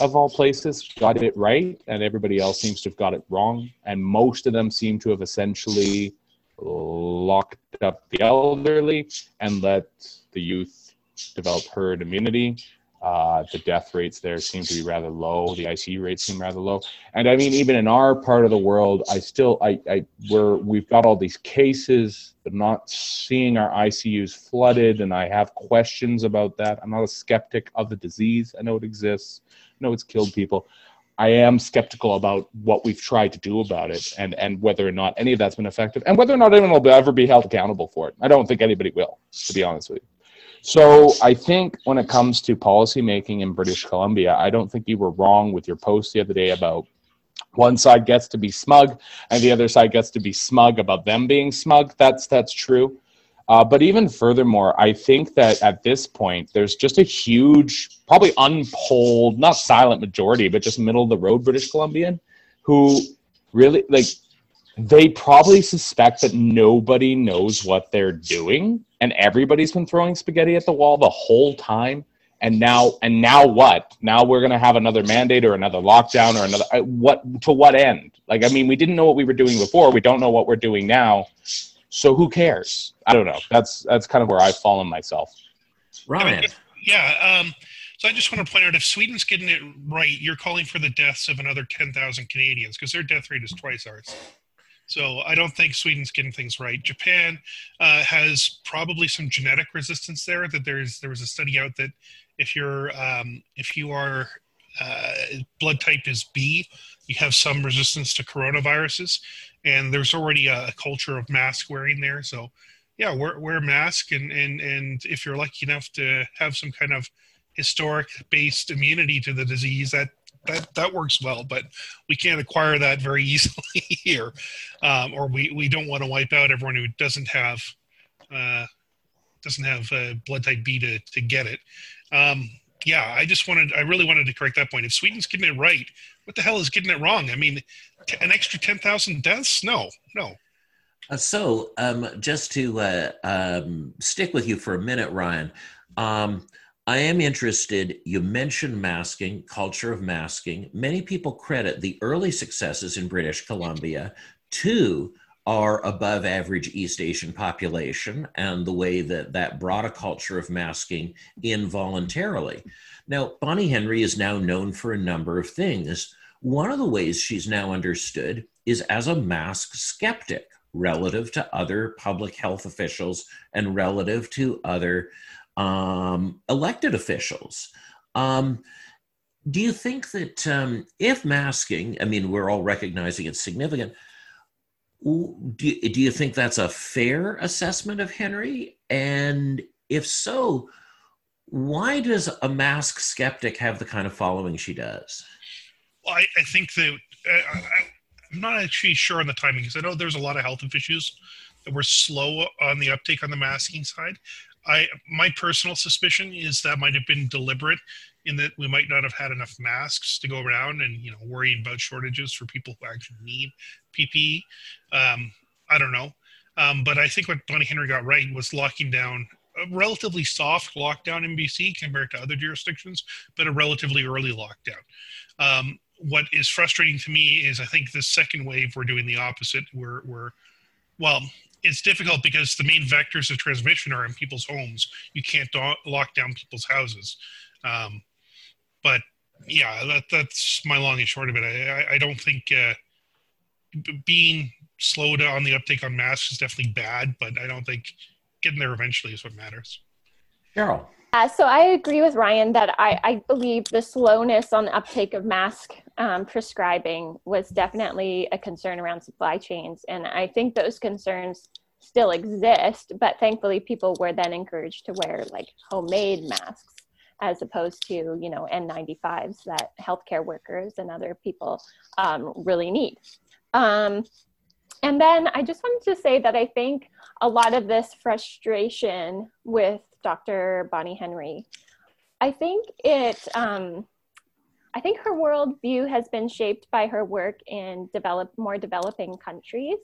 of all places, got it right, and everybody else seems to have got it wrong. And most of them seem to have essentially locked up the elderly and let the youth develop herd immunity. Uh, the death rates there seem to be rather low. The ICU rates seem rather low. And I mean, even in our part of the world, I still, I, I, we're, we've got all these cases, but not seeing our ICUs flooded. And I have questions about that. I'm not a skeptic of the disease. I know it exists. I know it's killed people. I am skeptical about what we've tried to do about it and, and whether or not any of that's been effective and whether or not anyone will ever be held accountable for it. I don't think anybody will, to be honest with you. So I think when it comes to policy making in British Columbia, I don't think you were wrong with your post the other day about one side gets to be smug and the other side gets to be smug about them being smug. That's that's true. Uh, but even furthermore, I think that at this point, there's just a huge, probably unpolled, not silent majority, but just middle of the road British Columbian who really like they probably suspect that nobody knows what they're doing and everybody's been throwing spaghetti at the wall the whole time. And now and now what? Now we're going to have another mandate or another lockdown or another what to what end? Like i mean we didn't know what we were doing before. We don't know what we're doing now so who cares? I don't know. That's that's kind of where I've fallen myself. Ryan. Yeah. Um, so I just want to point out if Sweden's getting it right, you're calling for the deaths of another 10,000 Canadians because their death rate is twice ours. So I don't think Sweden's getting things right. Japan uh, has probably some genetic resistance there. That there's there was a study out that if you're um, if you are uh, blood type is B, you have some resistance to coronaviruses and there's already a, culture of mask wearing there. So, yeah, wear, wear mask, and, and and if you're lucky enough to have some kind of historic based immunity to the disease, that that that works well. But we can't acquire that very easily here, um, or we we don't want to wipe out everyone who doesn't have. Uh, doesn't have uh, blood type B to, to get it. Um, yeah, I just wanted, I really wanted to correct that point. If Sweden's getting it right, what the hell is getting it wrong? I mean, t- an extra 10,000 deaths? No, no. Uh, so, um, just to uh, um, stick with you for a minute, Ryan, um, I am interested. You mentioned masking, culture of masking. Many people credit the early successes in British Columbia to our above average East Asian population and the way that that brought a culture of masking involuntarily. Now, Bonnie Henry is now known for a number of things. One of the ways she's now understood is as a mask skeptic relative to other public health officials and relative to other um, elected officials. Um, do you think that um, if masking, I mean, we're all recognizing it's significant, do, do you think that's a fair assessment of Henry? And if so, why does a mask skeptic have the kind of following she does? Well, I, I think that uh, I, am not actually sure on the timing because I know there's a lot of health issues that were slow on the uptake on the masking side. I my personal suspicion is that might have been deliberate in that we might not have had enough masks to go around and you know worrying about shortages for people who actually need PPE. Um, I don't know, um, but I think what Bonnie Henry got right was locking down a relatively soft lockdown in BC compared to other jurisdictions, but a relatively early lockdown. Um, what is frustrating to me is I think the second wave we're doing the opposite. We're, we're well, it's difficult because the main vectors of transmission are in people's homes. You can't do- lock down people's houses. Um, but yeah, that, that's my long and short of it. I, I don't think uh, being slow to, on the uptake on masks is definitely bad, but I don't think getting there eventually is what matters. Cheryl. Uh, so I agree with Ryan that I, I believe the slowness on the uptake of mask um, prescribing was definitely a concern around supply chains. And I think those concerns still exist, but thankfully people were then encouraged to wear like homemade masks as opposed to, you know, N95s that healthcare workers and other people um, really need. Um, and then I just wanted to say that I think a lot of this frustration with Dr. Bonnie Henry, I think it, um, I think her worldview has been shaped by her work in develop more developing countries,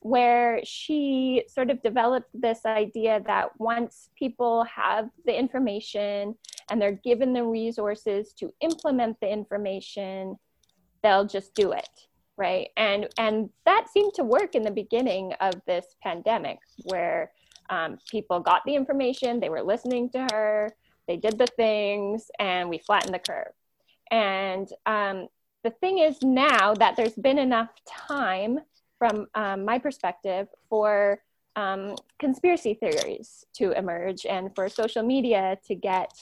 where she sort of developed this idea that once people have the information and they're given the resources to implement the information, they'll just do it right? And and that seemed to work in the beginning of this pandemic where um, people got the information they were listening to her they did the things and we flattened the curve. And um, the thing is now that there's been enough time from um, my perspective for um, conspiracy theories to emerge and for social media to get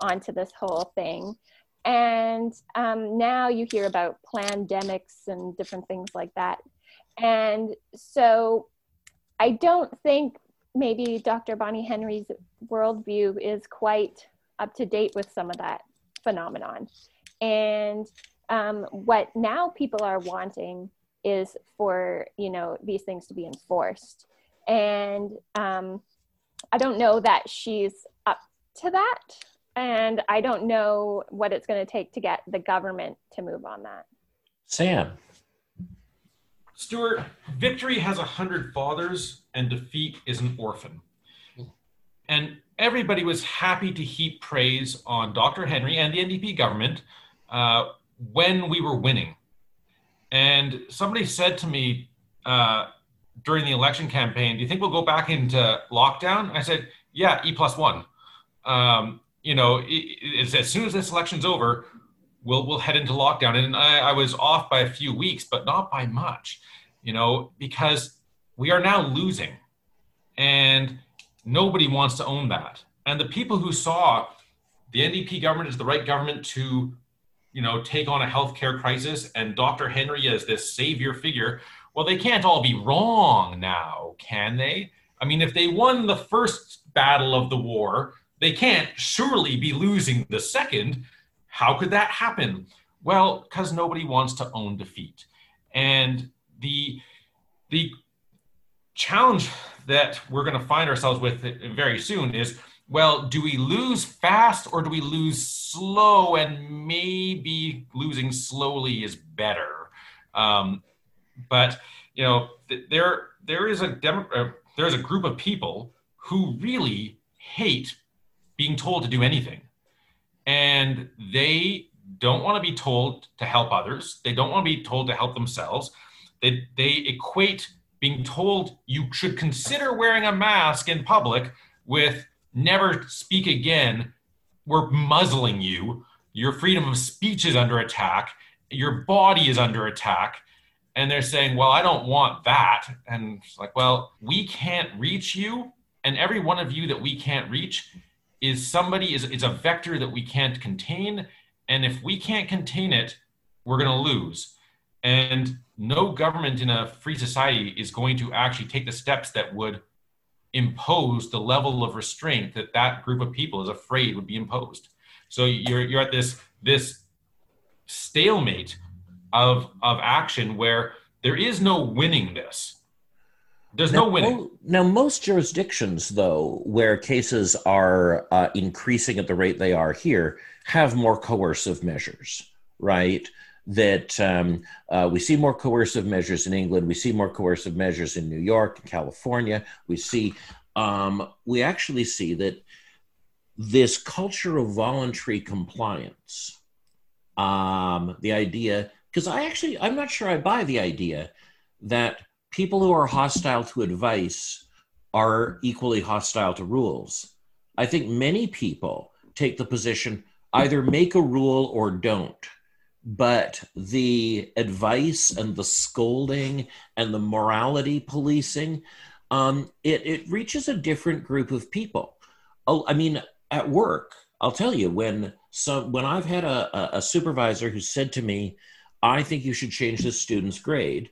onto this whole thing and um, now you hear about pandemics and different things like that. And so I don't think maybe Dr. Bonnie Henry's worldview is quite up to date with some of that phenomenon. And um, what now people are wanting is for you know these things to be enforced. And um, I don't know that she's up to that and I don't know what it's going to take to get the government to move on that. Sam. Stuart, victory has a hundred fathers and defeat is an orphan. And everybody was happy to heap praise on Dr. Henry and the NDP government uh, when we were winning. And somebody said to me uh, during the election campaign, Do you think we'll go back into lockdown? I said, Yeah, E plus one. Um, you know, it, as soon as this election's over, we'll we'll head into lockdown. And I, I was off by a few weeks, but not by much, you know, because we are now losing, and nobody wants to own that. And the people who saw the NDP government as the right government to, you know, take on a healthcare crisis and Dr. Henry as this savior figure, well, they can't all be wrong now, can they? I mean, if they won the first battle of the war, they can't surely be losing the second. How could that happen? Well, because nobody wants to own defeat. And the the challenge that we're going to find ourselves with very soon is well, do we lose fast or do we lose slow? And maybe losing slowly is better. Um, but you know, th- there there is a demo- uh, there is a group of people who really hate being told to do anything. And they don't want to be told to help others. They don't want to be told to help themselves. They, they equate being told you should consider wearing a mask in public with never speak again. We're muzzling you. Your freedom of speech is under attack. Your body is under attack. And they're saying, well, I don't want that. And it's like, well, we can't reach you. And every one of you that we can't reach is somebody is, is a vector that we can't contain. And if we can't contain it we're going to lose. And no government in a free society is going to actually take the steps that would impose the level of restraint that that group of people is afraid would be imposed. So you're you're at this this stalemate of of action where there is no winning this there's now, no winning. Now, most jurisdictions, though, where cases are uh, increasing at the rate they are here, have more coercive measures, right? That um, uh, we see more coercive measures in England, we see more coercive measures in New York, and California. We see, um, we actually see that this culture of voluntary compliance, um, the idea, because I actually, I'm not sure I buy the idea that people who are hostile to advice are equally hostile to rules. I think many people take the position either make a rule or don't. But the advice and the scolding and the morality policing, um, it, it reaches a different group of people. Oh, I mean, at work, I'll tell you when some when I've had a, a supervisor who said to me, "I think you should change this student's grade."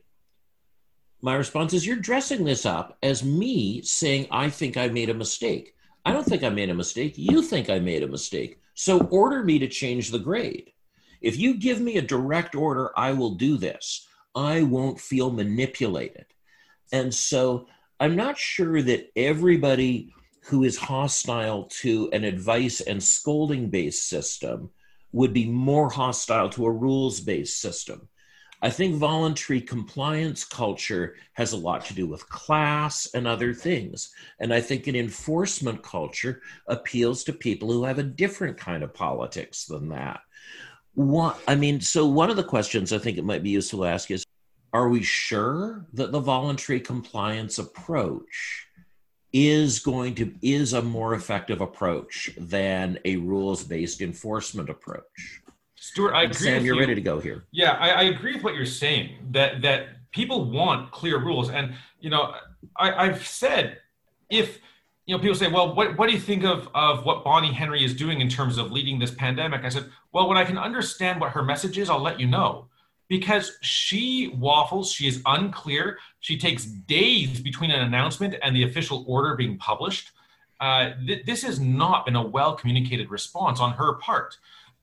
My response is, "You're dressing this up as me saying I think I made a mistake. I don't think I made a mistake. You think I made a mistake. So order me to change the grade. If you give me a direct order, I will do this. I won't feel manipulated." And so I'm not sure that everybody who is hostile to an advice and scolding based system would be more hostile to a rules based system. I think voluntary compliance culture has a lot to do with class and other things. And I think an enforcement culture appeals to people who have a different kind of politics than that. What, I mean, so one of the questions I think it might be useful to ask is are we sure that the voluntary compliance approach is going to is a more effective approach than a rules based enforcement approach. Stuart, I agree. Sam, you're you. ready to go here. Yeah, I, I, agree with what you're saying. That that people want clear rules, and you know, I, I've said if you know people say, well, what what do you think of of what Bonnie Henry is doing in terms of leading this pandemic? I said, well, when I can understand what her message is, I'll let you know because she waffles. She is unclear. She takes days between an announcement and the official order being published. Uh, th- this has not been a well communicated response on her part.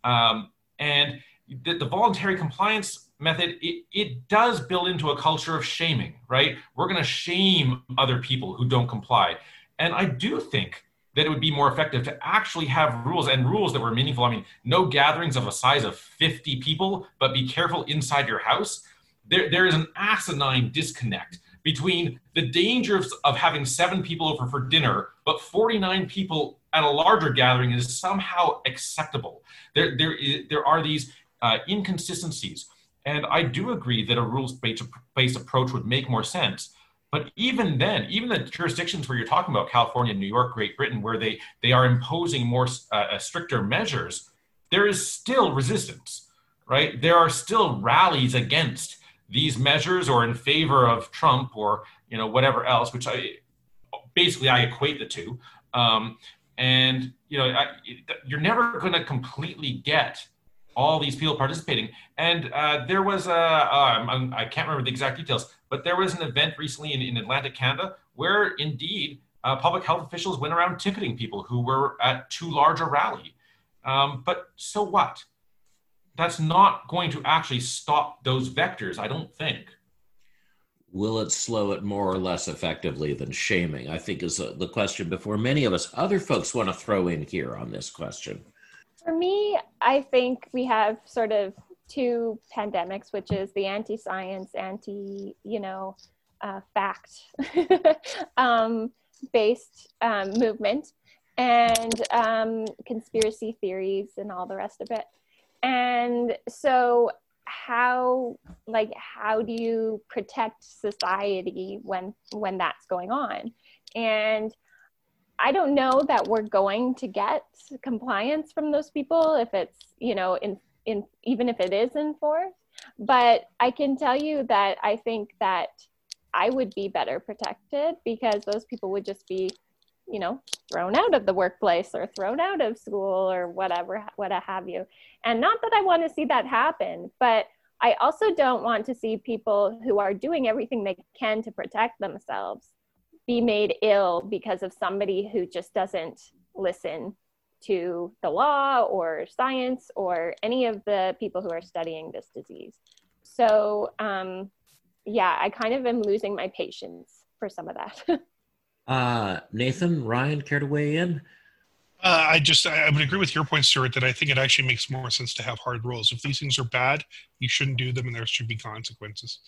Um, and the, the, voluntary compliance method, it, it does build into a culture of shaming, right? We're going to shame other people who don't comply. And I do think that it would be more effective to actually have rules and rules that were meaningful. I mean, no gatherings of a size of 50 people, but be careful inside your house. There, there is an asinine disconnect between the dangers of having seven people over for dinner, but 49 people at a larger gathering is somehow acceptable. There, there, are these uh, inconsistencies. And I do agree that a rules based approach would make more sense. But even then, even the jurisdictions where you're talking about California, New York, Great Britain, where they, they are imposing more uh, uh, stricter measures, there is still resistance, right? There are still rallies against these measures or in favor of Trump or you know whatever else, which I basically I equate the two. Um, and you know I, you're never going to completely get all these people participating. And uh, there was a um, I can't remember the exact details but there was an event recently in, in Atlantic, Canada, where indeed uh, public health officials went around ticketing people who were at too large a rally. Um, but so what? That's not going to actually stop those vectors, I don't think. Will it slow it more or less effectively than shaming? I think is uh, the question before many of us. Other folks want to throw in here on this question. For me, I think we have sort of two pandemics, which is the anti-science, anti, you know, uh, fact um, based um, movement and um, conspiracy theories and all the rest of it. And so how like how do you protect society when when that's going on? And i don't know that we're going to get compliance from those people if it's you know in in even if it is enforced. But i can tell you that i think that i would be better protected because those people would just be you know thrown out of the workplace or thrown out of school or whatever what have you and not that i want to see that happen but i also don't want to see people who are doing everything they can to protect themselves be made ill because of somebody who just doesn't listen to the law or science or any of the people who are studying this disease. So, um, yeah, I kind of am losing my patience for some of that. uh, Nathan, Ryan, care to weigh in? Uh, I just I would agree with your point, Stuart, that I think it actually makes more sense to have hard rules. If these things are bad, you shouldn't do them, and there should be consequences.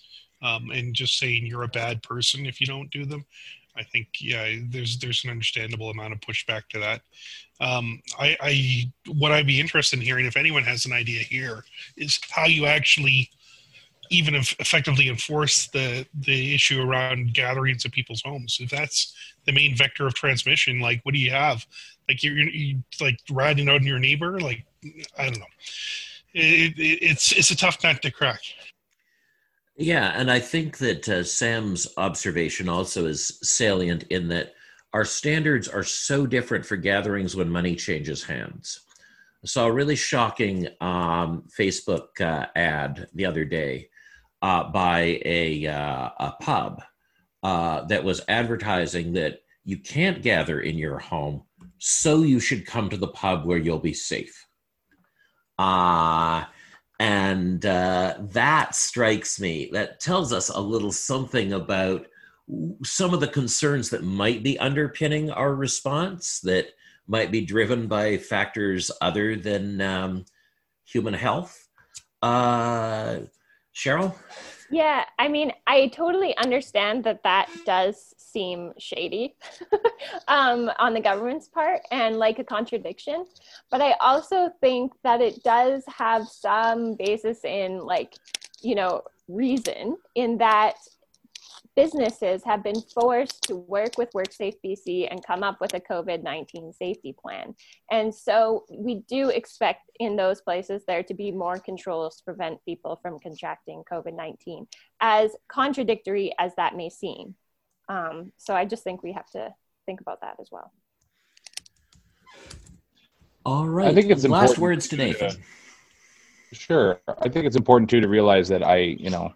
Um, and just saying you're a bad person if you don't do them, I think yeah, there's there's an understandable amount of pushback to that. Um, I, I what I'd be interested in hearing if anyone has an idea here is how you actually even if effectively enforce the the issue around gatherings at people's homes. If that's the main vector of transmission, like what do you have? Like you're, you're like riding out on your neighbor. Like I don't know. It, it, it's it's a tough nut to crack. Yeah, and I think that uh, Sam's observation also is salient in that our standards are so different for gatherings when money changes hands. I saw a really shocking um, Facebook uh, ad the other day uh, by a, uh, a pub uh, that was advertising that you can't gather in your home, so you should come to the pub where you'll be safe. Uh, and uh, that strikes me, that tells us a little something about some of the concerns that might be underpinning our response that might be driven by factors other than um, human health. Cheryl? Yeah, I mean, I totally understand that that does seem shady um, on the government's part and like a contradiction. But I also think that it does have some basis in like, you know, reason in that businesses have been forced to work with WorkSafe BC and come up with a COVID 19 safety plan. And so we do expect in those places there to be more controls to prevent people from contracting COVID 19, as contradictory as that may seem. Um, so I just think we have to think about that as well. All right. I think it's last words to to- Nathan. Sure. I think it's important too to realize that I, you know,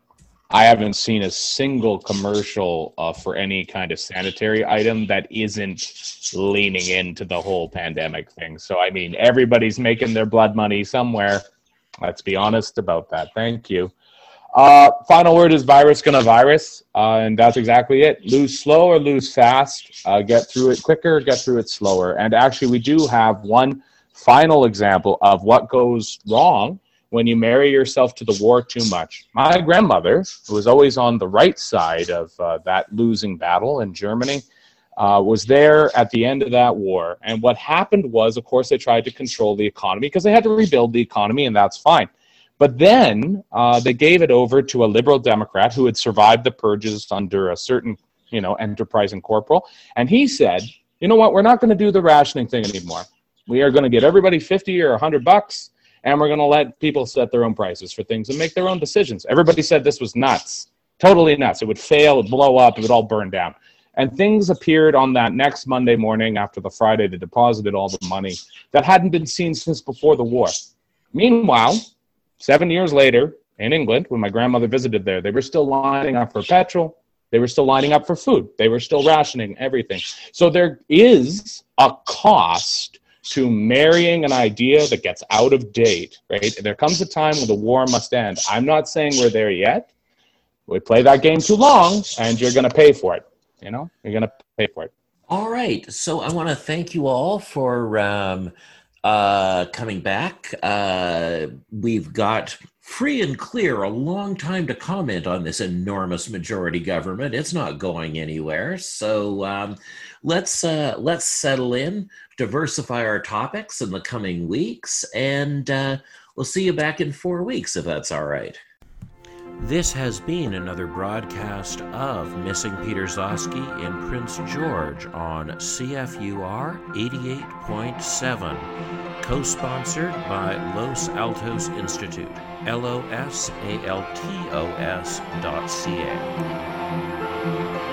I haven't seen a single commercial uh, for any kind of sanitary item that isn't leaning into the whole pandemic thing. So, I mean, everybody's making their blood money somewhere. Let's be honest about that. Thank you. Uh, final word is virus gonna virus, uh, and that's exactly it. Lose slow or lose fast. Uh, get through it quicker, get through it slower. And actually, we do have one final example of what goes wrong when you marry yourself to the war too much. My grandmother, who was always on the right side of uh, that losing battle in Germany, uh, was there at the end of that war. And what happened was, of course, they tried to control the economy because they had to rebuild the economy, and that's fine. But then uh, they gave it over to a liberal Democrat who had survived the purges under a certain, you know, enterprising corporal, and he said, "You know what? We're not going to do the rationing thing anymore. We are going to give everybody fifty or hundred bucks." And we're going to let people set their own prices for things and make their own decisions. Everybody said this was nuts, totally nuts. It would fail, it would blow up, it would all burn down. And things appeared on that next Monday morning after the Friday they deposited all the money that hadn't been seen since before the war. Meanwhile, seven years later in England, when my grandmother visited there, they were still lining up for petrol. They were still lining up for food. They were still rationing everything. So there is a cost to marrying an idea that gets out of date, right? There comes a time when the war must end. I'm not saying we're there yet. We play that game too long, and you're going to pay for it. You know, you're going to pay for it. All right. So I want to thank you all for um, uh, coming back. Uh, we've got free and clear a long time to comment on this enormous majority government. It's not going anywhere. So um, let's uh, let's settle in, diversify our topics in the coming weeks, and uh, we'll see you back in four weeks if that's all right. This has been another broadcast of Missing Peter Zosky in Prince George on CFUR 88.7, co sponsored by Los Altos Institute, L O S A L T O S dot C A.